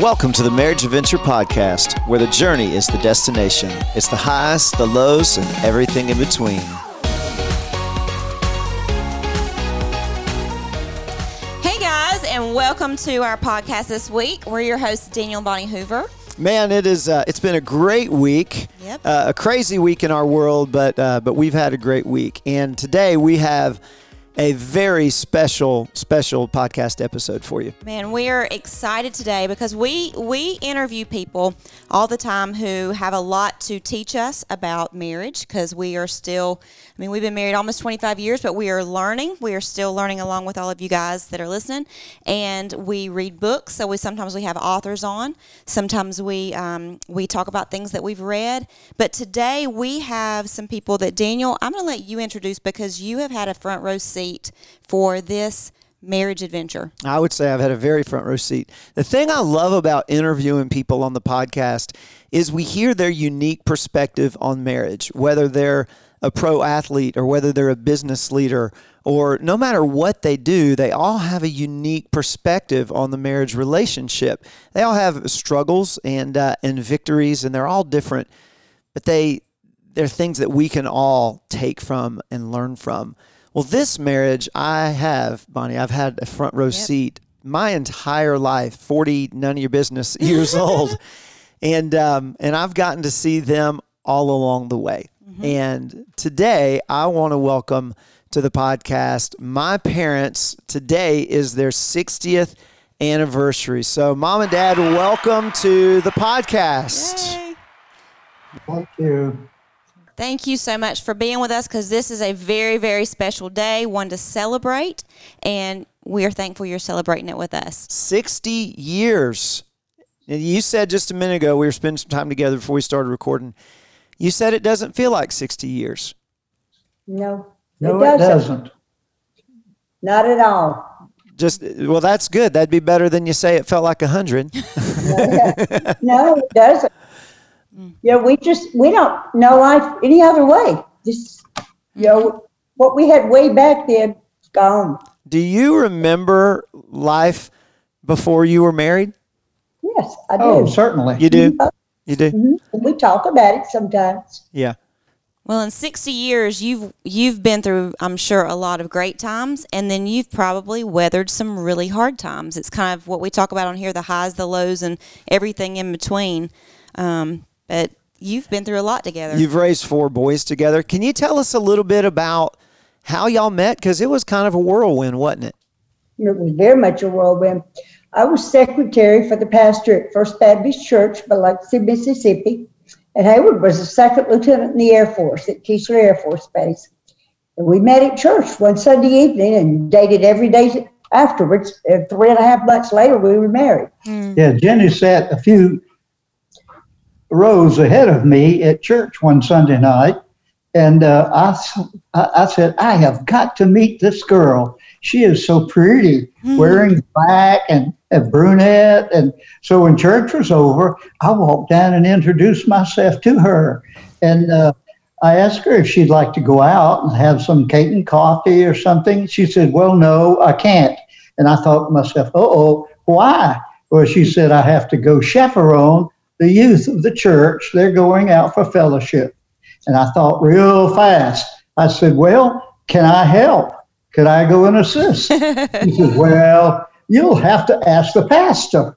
Welcome to the Marriage Adventure Podcast, where the journey is the destination. It's the highs, the lows, and everything in between. Hey guys, and welcome to our podcast this week. We're your hosts, Daniel and Bonnie Hoover. Man, it is. Uh, it's been a great week. Yep. Uh, a crazy week in our world, but uh, but we've had a great week. And today we have a very special special podcast episode for you. Man, we are excited today because we we interview people all the time who have a lot to teach us about marriage because we are still I mean, we've been married almost 25 years, but we are learning. We are still learning along with all of you guys that are listening. And we read books, so we sometimes we have authors on. Sometimes we um, we talk about things that we've read. But today we have some people that Daniel, I'm going to let you introduce because you have had a front row seat for this marriage adventure. I would say I've had a very front row seat. The thing I love about interviewing people on the podcast is we hear their unique perspective on marriage, whether they're a pro athlete or whether they're a business leader or no matter what they do, they all have a unique perspective on the marriage relationship. They all have struggles and uh, and victories, and they're all different, but they they're things that we can all take from and learn from. Well, this marriage I have, Bonnie, I've had a front row yep. seat my entire life, forty none of your business years old, and um, and I've gotten to see them all along the way. Mm-hmm. And today I want to welcome to the podcast my parents. Today is their 60th anniversary. So, mom and dad, welcome to the podcast. Yay. Thank you. Thank you so much for being with us because this is a very, very special day, one to celebrate, and we are thankful you're celebrating it with us. 60 years. You said just a minute ago we were spending some time together before we started recording. You said it doesn't feel like 60 years. No, No, it doesn't. Not at all. Just well, that's good. That'd be better than you say it felt like a hundred. No, it doesn't. Yeah, we just, we don't know life any other way. Just, you know, what we had way back then is gone. Do you remember life before you were married? Yes, I oh, do. Oh, certainly. You do. You do. Mhm. We talk about it sometimes. Yeah. Well, in 60 years, you've you've been through, I'm sure, a lot of great times, and then you've probably weathered some really hard times. It's kind of what we talk about on here: the highs, the lows, and everything in between. Um, but you've been through a lot together. You've raised four boys together. Can you tell us a little bit about how y'all met? Because it was kind of a whirlwind, wasn't it? It was very much a whirlwind. I was secretary for the pastor at First Baptist Church, Biloxi, Mississippi. And Hayward was a second lieutenant in the Air Force at Keesler Air Force Base. And we met at church one Sunday evening and dated every day afterwards. And three and a half months later, we were married. Mm. Yeah, Jenny sat a few rows ahead of me at church one Sunday night. And uh, I, I said, I have got to meet this girl. She is so pretty, Mhm. wearing black and a brunette. And so when church was over, I walked down and introduced myself to her. And uh, I asked her if she'd like to go out and have some cake and coffee or something. She said, Well, no, I can't. And I thought to myself, Uh oh, why? Well, she said, I have to go chaperone the youth of the church. They're going out for fellowship. And I thought real fast. I said, Well, can I help? Could I go and assist? she said, Well, you'll have to ask the pastor.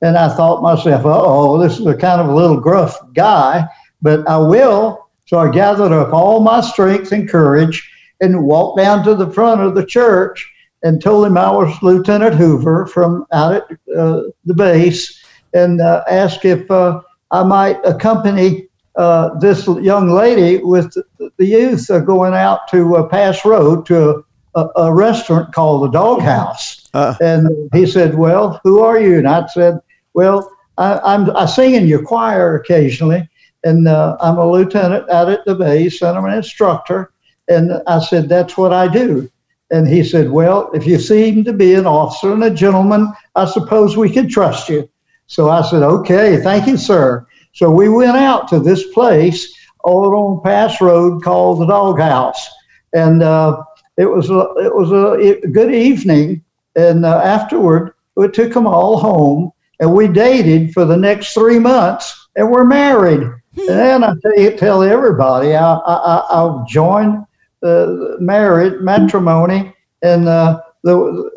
And I thought myself, oh, this is a kind of a little gruff guy, but I will. So I gathered up all my strength and courage and walked down to the front of the church and told him I was Lieutenant Hoover from out at uh, the base and uh, asked if uh, I might accompany uh, this young lady with the youth uh, going out to uh, Pass Road to a, a restaurant called the Doghouse. Uh. And he said, Well, who are you? And I said, Well, I, I'm, I sing in your choir occasionally, and uh, I'm a lieutenant out at the base, and I'm an instructor. And I said, That's what I do. And he said, Well, if you seem to be an officer and a gentleman, I suppose we can trust you. So I said, Okay, thank you, sir. So we went out to this place over on Pass Road called the Doghouse. And uh, it was a, it was a, a good evening. And uh, afterward, we took them all home. and we dated for the next three months, and we're married. and then I tell, you, tell everybody I, I, I'll join the married matrimony, and uh, the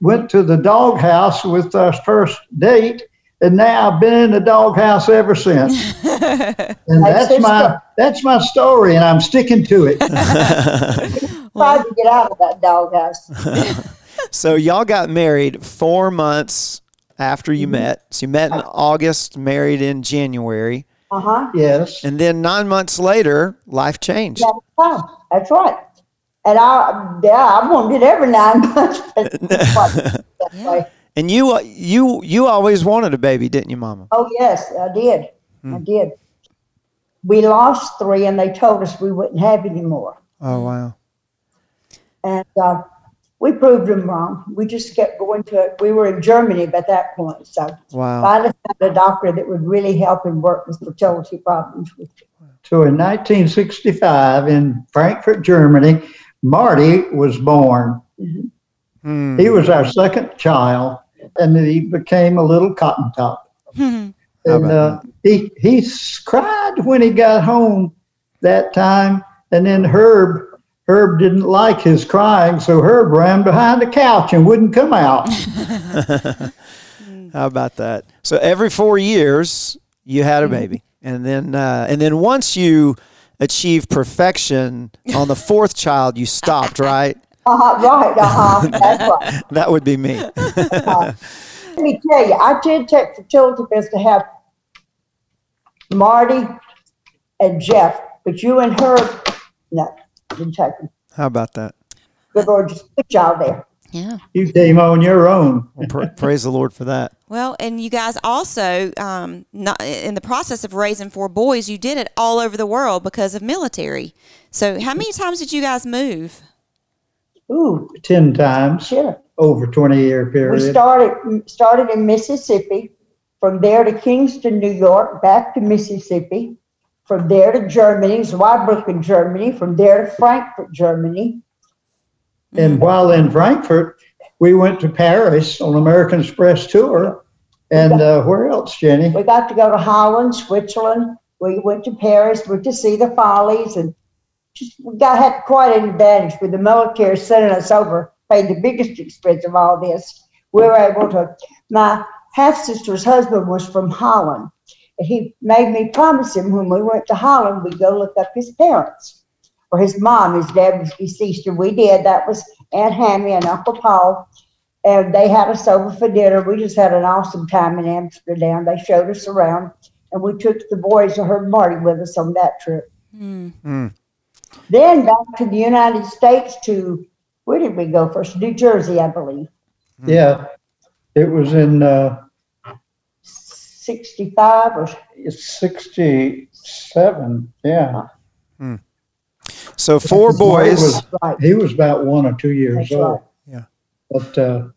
went to the doghouse with our first date, and now I've been in the doghouse ever since. and That's that's my story. that's my story, and I'm sticking to it. Tried to get out of that doghouse. So y'all got married four months after Mm-hmm. you met. So you met in August, married in January, Uh huh. yes. and then nine months later, life changed. That's right. That's right. And I, yeah, I wanted it every nine months. but it wasn't that way. And you, uh, you, you always wanted a baby, didn't you, Mama? Oh yes, I did. I did. We lost three, and they told us we wouldn't have any more. Oh wow. And uh, we proved them wrong. We just kept going to it. We were in Germany by that point, so Wow. finally found a doctor that would really help him work with fertility problems. So in 1965 in Frankfurt, Germany, Marty was born. Hmm. He was our second child, and he became a little cotton top. How And uh, he he cried when he got home that time, and then Herb Herb didn't like his crying, so Herb ran behind the couch and wouldn't come out. How about that? So every four years, you had a baby, and then uh, and then once you achieved perfection on the fourth child, you stopped. Right? Uh-huh, right, uh-huh, that's right. That would be me. Let me tell you, I did take fertility pills to have Marty and Jeff, but you and Herb, no, didn't. How about that? Good Lord, just put y'all there. Yeah. You came on your own. Well, pra- praise the Lord for that. Well, and you guys also, um, not, in the process of raising four boys, you did it all over the world because of military. So, how many times did you guys move? Ooh, Ten times sure. over 20 year period. We period. started started in Mississippi, from there to Kingston, New York, back to Mississippi, from there to Germany, Zweibrücken, Germany, from there to Frankfurt, Germany. And while in Frankfurt, we went to Paris on American Express tour. And uh, where else, Jenny? We got to go to Holland, Switzerland. We went to Paris, went to see the Follies, and just we got had quite an advantage with the military sending us over, paid the biggest expense of all this. We were able to. My half sister's husband was from Holland, and he made me promise him when we went to Holland we'd go look up his parents or his mom. His dad was deceased, and we did. That was Aunt Hammy and Uncle Paul. And they had us over for dinner. We just had an awesome time in Amsterdam. They showed us around, and we took the boys and heard Marty with us on that trip. Hmm. Then back to the United States to where did we go first? New Jersey, I believe. Yeah, it was in uh, 65 or 67. Yeah. So four boys. was- right. He was about one or two years That's old. right. Yeah. But uh,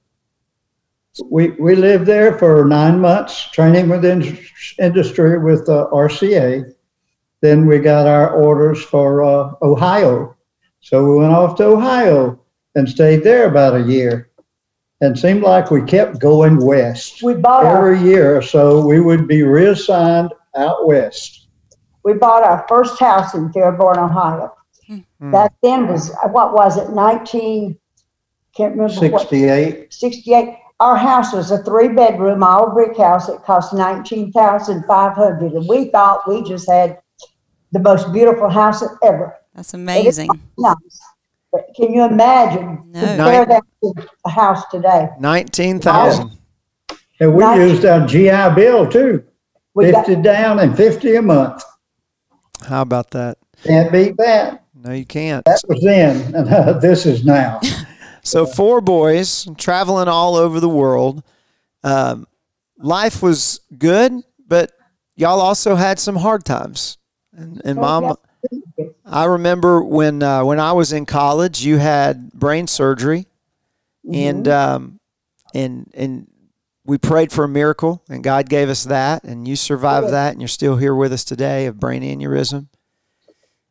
we we lived there for nine months, training within industry with uh, RCA. Then we got our orders for uh, Ohio, so we went off to Ohio and stayed there about a year. And seemed like we kept going west. We bought our Every year so, we would be reassigned out west. we bought our first house in Fairborn, Ohio. Hmm. Back then was what was it? 19 can't remember what 68. 68. Our house was a three bedroom, all brick house. It cost 19500 And we thought we just had the most beautiful house ever. That's amazing. Nice. But can you imagine? No. Compare that to a house today. Nineteen thousand. And we Nice. used our GI Bill too, We got, 50 down and 50 a month. How about that? Can't beat that. No, you can't. That was then, and uh, this is now. So four boys traveling all over the world. Um, life was good, but y'all also had some hard times. And, and mom, I remember when uh, when I was in college, you had brain surgery, and um, and and we prayed for a miracle, and God gave us that, and you survived that, and you're still here with us today of brain aneurysm.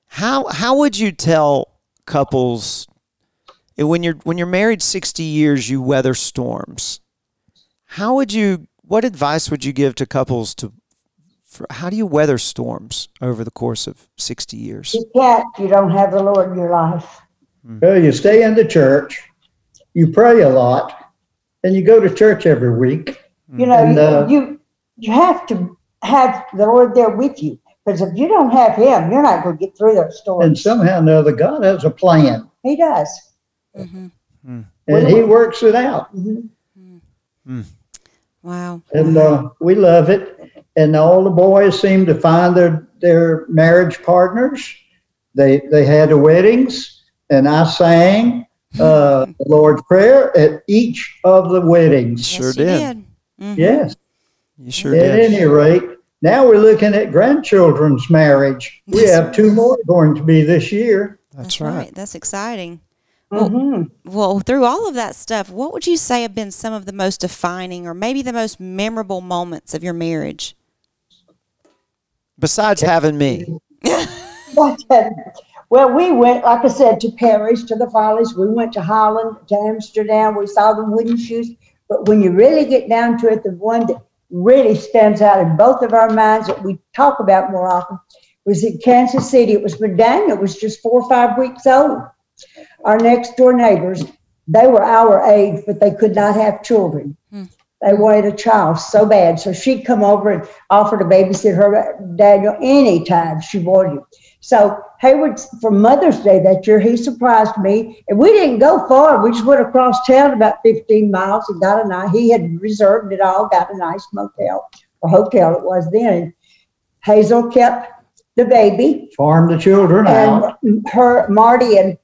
How how would you tell couples when you're when you're married 60 years you weather storms? How would you what advice would you give to couples to for how do you weather storms over the course of 60 years? You can't. You don't have the Lord in your life. Well, you stay in the church, you pray a lot, and you go to church every week. You know, And, uh, you, you you have to have the Lord there with you. Because if you don't have Him, you're not going to get through those storms. And somehow or another, God has a plan, he does. hmm and He works it out. Mhm. Wow. and uh, we love it. And all the boys seemed to find their their marriage partners. They they had the weddings, and I sang uh, the Lord's Prayer at each of the weddings. Sure yes, you did. did. Mhm. Yes. You sure at did. any rate, now we're looking at grandchildren's marriage. We That's have two more going to be this year. That's right. That's exciting. Well- Mhm. Well, through all of that stuff, what would you say have been some of the most defining or maybe the most memorable moments of your marriage? Besides having me. well, we went, like I said, to Paris, to the Follies. We went to Holland, to Amsterdam. We saw the wooden shoes. But when you really get down to it, the one that really stands out in both of our minds that we talk about more often was in Kansas City. It was when Daniel was just four or five weeks old. Our next door neighbors, they were our age, but they could not have children. Hmm. They wanted a child so bad. So she'd come over and offer to babysit her Daniel anytime she wanted. So Hayward, for Mother's Day that year, he surprised me. And we didn't go far. We just went across town about 15 miles and got a nice, he had reserved it all, got a nice motel or hotel it was then. And Hazel kept the baby Farm the children out. and her, Marty and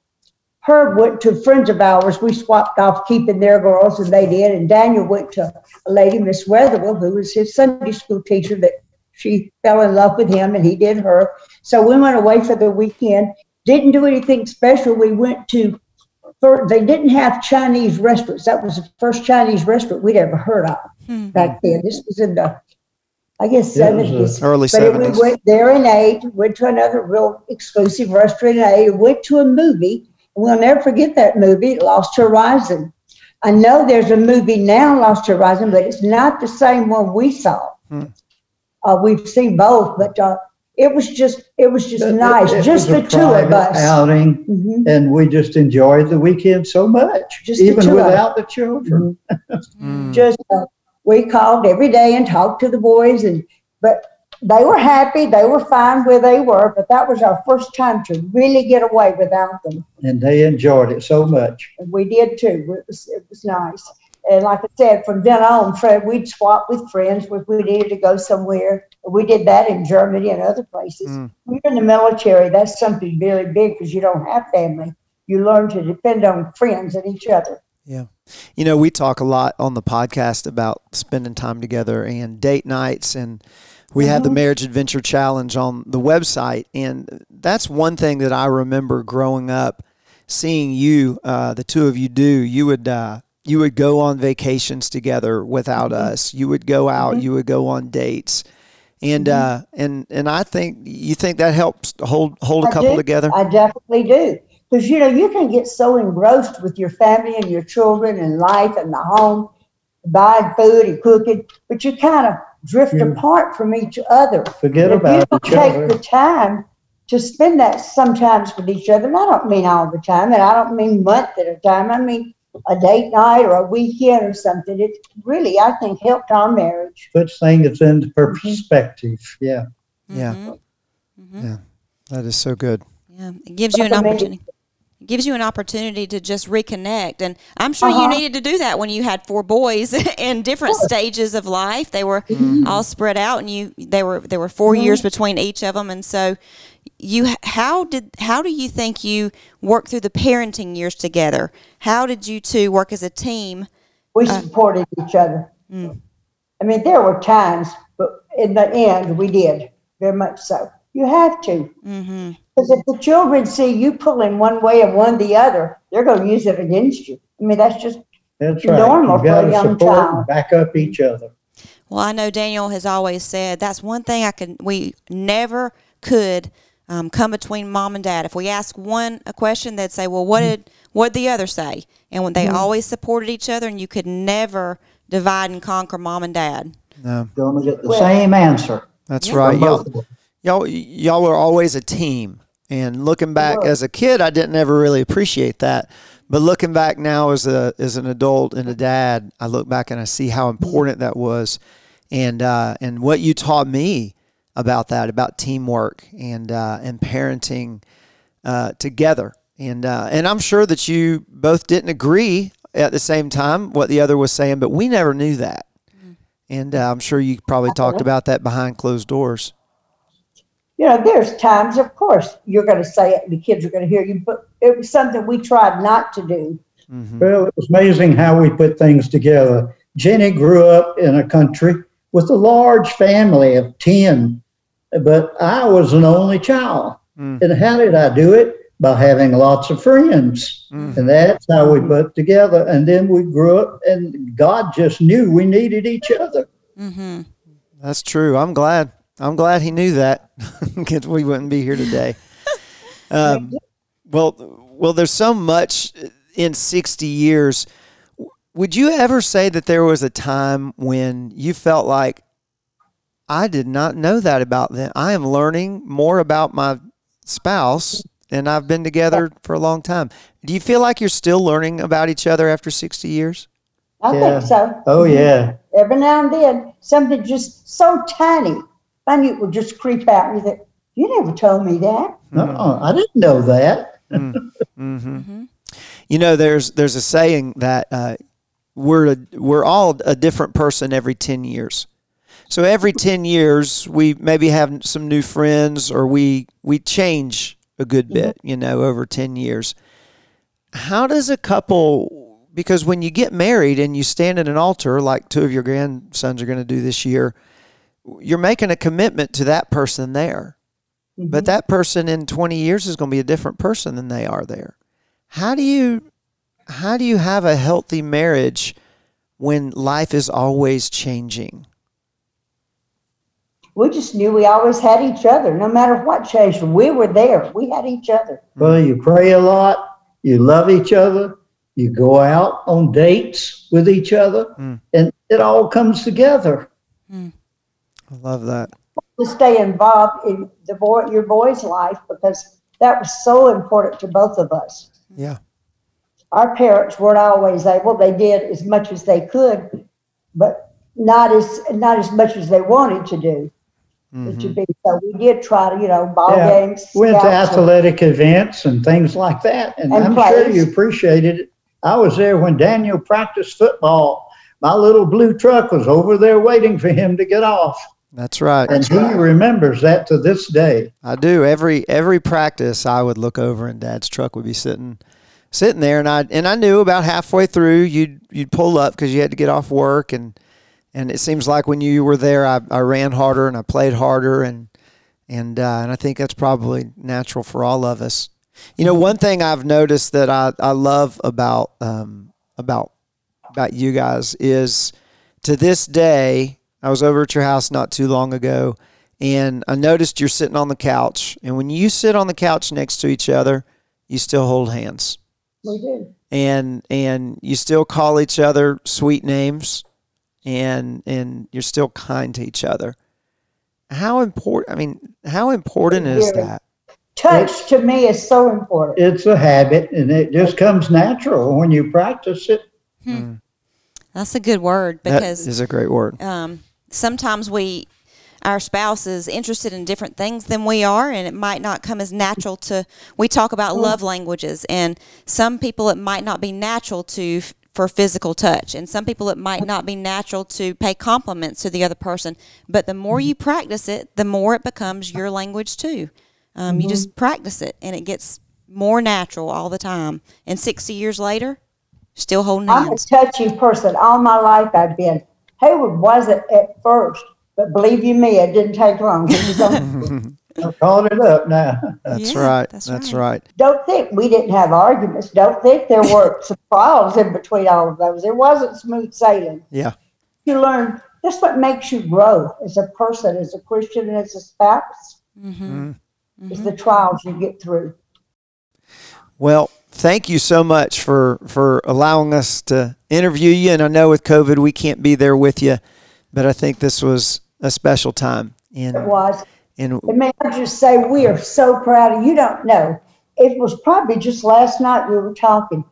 her went to friends of ours. We swapped off keeping their girls and they did. And Daniel went to a lady, Miss Weatherwell, who was his Sunday school teacher that she fell in love with him and he did her. So we went away for the weekend. Didn't do anything special. We went to, for, they didn't have Chinese restaurants. That was the first Chinese restaurant we'd ever heard of Hmm. back then. This was in the, I guess, It 70s. Early But it- we 70s. went there and ate, went to another real exclusive restaurant and ate, went to a movie. We'll never forget that movie, Lost Horizon. I know there's a movie now, Lost Horizon, but it's not the same one we saw. Hmm. Uh, we've seen both, but uh, it was just it was just It- nice, it just the two of us. Outing, Mhm. and we just enjoyed the weekend so much, Just the even two of us. without the children. Mm. Just uh, we called every day and talked to the boys, and but they were happy, they were fine where they were. But that was our first time to really get away without them. and they enjoyed it so much. And we did too. It was, it was nice. And like I said, from then on, Fred, we'd swap with friends if we needed to go somewhere. We did that in Germany and other places. Mm. When you're in the military, that's something very big because you don't have family. You learn to depend on friends and each other. Yeah. You know, we talk a lot on the podcast about spending time together and date nights, and we have the Marriage Adventure Challenge on the website. And that's one thing that I remember growing up, seeing you, uh, the two of you do. You would uh, you would go on vacations together without us. You would go out. You would go on dates. And uh, and and I think you think that helps hold hold a I couple do. together. I definitely do. Because, you know, you can get so engrossed with your family and your children and life and the home, buying food and cooking, but you kind of drift Yeah. apart from each other. Forget if you about don't each take other. the time to spend that sometimes with each other, and I don't mean all the time, and I don't mean month at a time. I mean a date night or a weekend or something. It really, I think, helped our marriage. Puts things into perspective. Yeah. Yeah. Mhm. Mhm. Yeah. That is so good. Yeah, it gives you an Recommended. opportunity. It gives you an opportunity to just reconnect, and I'm sure you Uh-huh. needed to do that when you had four boys in different stages of life. They were all spread out, and you they were there were 4 years between each of them, and so you how did how do you think you worked through the parenting years together? How did you two work as a team? We Uh, supported each other. Mm. I mean, there were times, but in the end, we did very much so. You have to. Mm-hmm. Because if the children see you pulling one way and one the other, they're going to use it against you. I mean, that's just That's right. Normal you for a to young support child. and back up each other. Well, I know Daniel has always said that's one thing I can. We never could um, come between mom and dad. If we ask one a question, they'd say, "Well, what did what did the other say?" And when they always supported each other, and you could never divide and conquer mom and dad. No, Going to get the Well- same answer. that's Yeah. right. Y'all, both y'all, y'all were always a team. And looking back as a kid, I didn't ever really appreciate that. But looking back now as a as an adult and a dad, I look back and I see how important that was, and uh, and what you taught me about that, about teamwork and uh, and parenting uh, together. And uh, and I'm sure that you both didn't agree at the same time what the other was saying, but we never knew that. And uh, I'm sure you probably talked about that behind closed doors. You know, there's times, of course, you're going to say it and the kids are going to hear you, but it was something we tried not to do. Well, it was amazing how we put things together. Jenny grew up in a country with a large family of 10, but I was an only child. Mm. And how did I do it? By having lots of friends. Mhm. And that's how we put together. And then we grew up, and God just knew we needed each other. Mm-hmm. That's true. I'm glad. I'm glad he knew that because we wouldn't be here today. Um, well, well, there's so much in 60 years. Would you ever say that there was a time when you felt like I did not know that about them? I am learning more about my spouse and I've been together for a long time. Do you feel like you're still learning about each other after 60 years? I Yeah. think so. Oh, yeah. Every now and then, something just so tiny, I knew it would just creep out. And you think, you never told me that. Uh-uh, I didn't know that. Mm-hmm. You know, there's there's a saying that uh, we're a, we're all a different person every ten years. So every ten years, we maybe have some new friends, or we we change a good bit. You know, over ten years. How does a couple? Because when you get married and you stand at an altar, like two of your grandsons are going to do this year, you're making a commitment to that person there. But that person in 20 years is going to be a different person than they are there. How do you how do you have a healthy marriage when life is always changing? We just knew we always had each other. No matter what changed, we were there. We had each other. Well, you pray a lot, you love each other, you go out on dates with each other, Mm. and it all comes together. I love that. To stay involved in the boy, your boy's life because that was so important to both of us. Yeah. Our parents weren't always able. They did as much as they could, but not as not as much as they wanted to do. To mm-hmm. be so, we did try to, you know, ball Yeah. games. Went to scouts, and- athletic events and things like that, and, And I'm sure you appreciated it. I was there when Daniel practiced football. My little blue truck was over there waiting for him to get off, That's right. and he remembers that to this day. I do. Every every practice I would look over and dad's truck would be sitting sitting there and I and I knew about halfway through you'd you'd pull up cuz you had to get off work and and it seems like when you were there I, I ran harder and I played harder and and uh, and I think that's probably natural for all of us. You know, one thing I've noticed that I, I love about um, about about you guys is to this day. I was over at your house not too long ago, and I noticed you're sitting on the couch. And when you sit on the couch next to each other, you still hold hands, We did. and and you still call each other sweet names, and and you're still kind to each other. How important? I mean, how important is Very. that? Touch to me is so important. It's a habit, and it just comes natural when you practice it. That's a good word because is a great word. um, sometimes we our spouse is interested in different things than we are and it might not come as natural to we talk about mm. love languages and some people it might not be natural to for physical touch and some people it might not be natural to pay compliments to the other person. But the more mm. you practice it the more it becomes your language too. Um, you just mm-hmm. practice it and it gets more natural all the time. And 60 years later still holding I'm a hands touchy person. All my life I've been. Hayward wasn't at first, but believe you me, it didn't take long. He was on- I called it up now. That's Yeah, right. that's That's, right. right. Don't think we didn't have arguments. Don't think there were some trials in between all of those. It wasn't smooth sailing. Yeah. You learn that's what makes you grow as a person, as a Christian, and as a spouse. mm-hmm. Is the trials you get through. Well, thank you so much for for allowing us to interview you. And I know with COVID we can't be there with you, but I think this was a special time. And It was. and And may I just say, we are so proud of you. Don't know. It was probably just last night we were talking.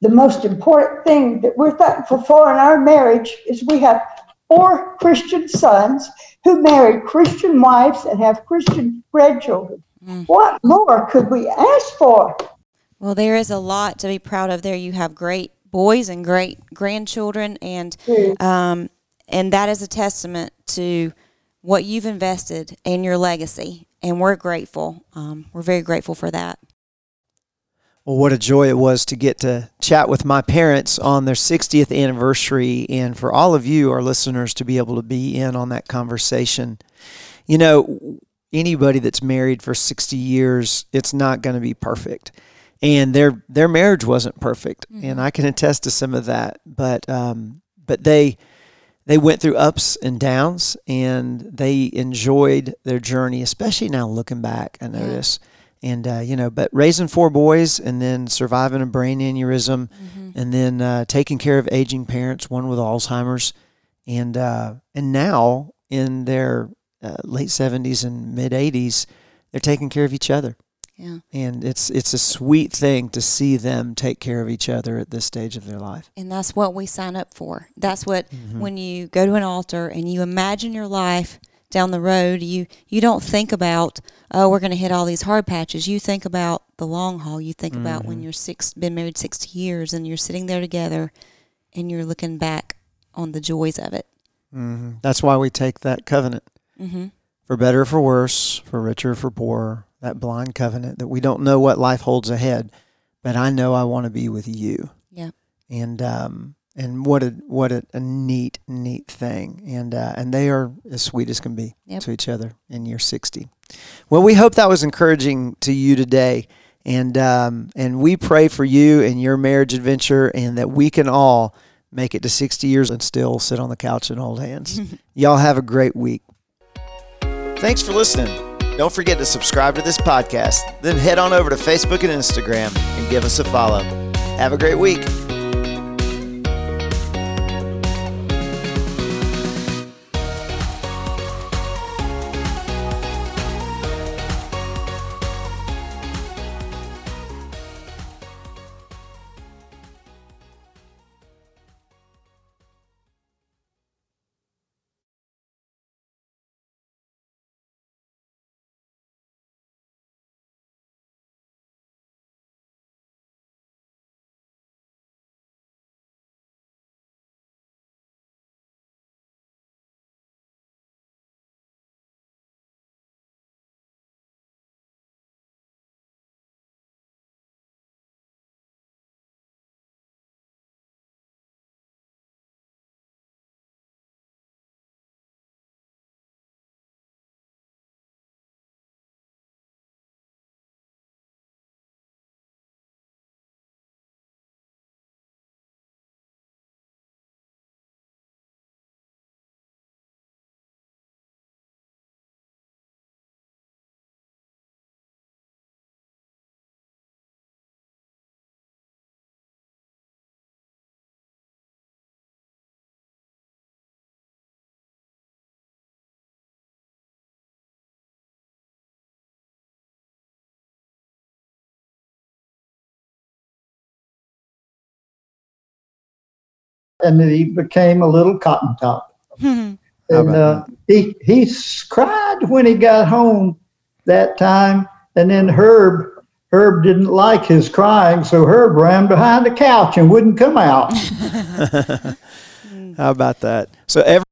The most important thing that we're thankful for in our marriage is we have four Christian sons who married Christian wives and have Christian grandchildren. What more could we ask for? Well, there is a lot to be proud of there. You have great boys and great grandchildren, and Mm. um, and that is a testament to what you've invested in your legacy. And we're grateful. Um, we're very grateful for that. Well, what a joy it was to get to chat with my parents on their 60th anniversary, and for all of you, our listeners, to be able to be in on that conversation. You know, anybody that's married for 60 years, it's not going to be perfect. And their their marriage wasn't perfect, and I can attest to some of that. But um, but they they went through ups and downs, and they enjoyed their journey, especially now looking back. I notice and uh, you know, but raising four boys and then surviving a brain aneurysm, and then uh, taking care of aging parents, one with Alzheimer's, and uh, and now in their uh, late seventies and mid eighties, they're taking care of each other, Yeah. and it's it's a sweet thing to see them take care of each other at this stage of their life. And that's what we sign up for. That's what Mm-hmm. when you go to an altar and you imagine your life down the road, you you don't think about oh we're going to hit all these hard patches. You think about the long haul. You think about Mm-hmm. when you're six been married 60 years and you're sitting there together and you're looking back on the joys of it. hmm That's why we take that covenant. Hmm for better or for worse, for richer or for poorer, that blind covenant that we don't know what life holds ahead, but I know I want to be with you. Yeah. And um and what a what a, a neat neat thing, and uh, and they are as sweet as can be Yep. to each other in year sixty. Well, we hope that was encouraging to you today, and um, and we pray for you and your marriage adventure, and that we can all make it to sixty years and still sit on the couch and hold hands. Y'all have a great week. Thanks for listening. Don't forget to subscribe to this podcast, then head on over to Facebook and Instagram and give us a follow. Have a great week. And he became a little cotton top. How And uh, he he cried when he got home that time. And then Herb Herb didn't like his crying, so Herb ran behind the couch and wouldn't come out. How about that? So every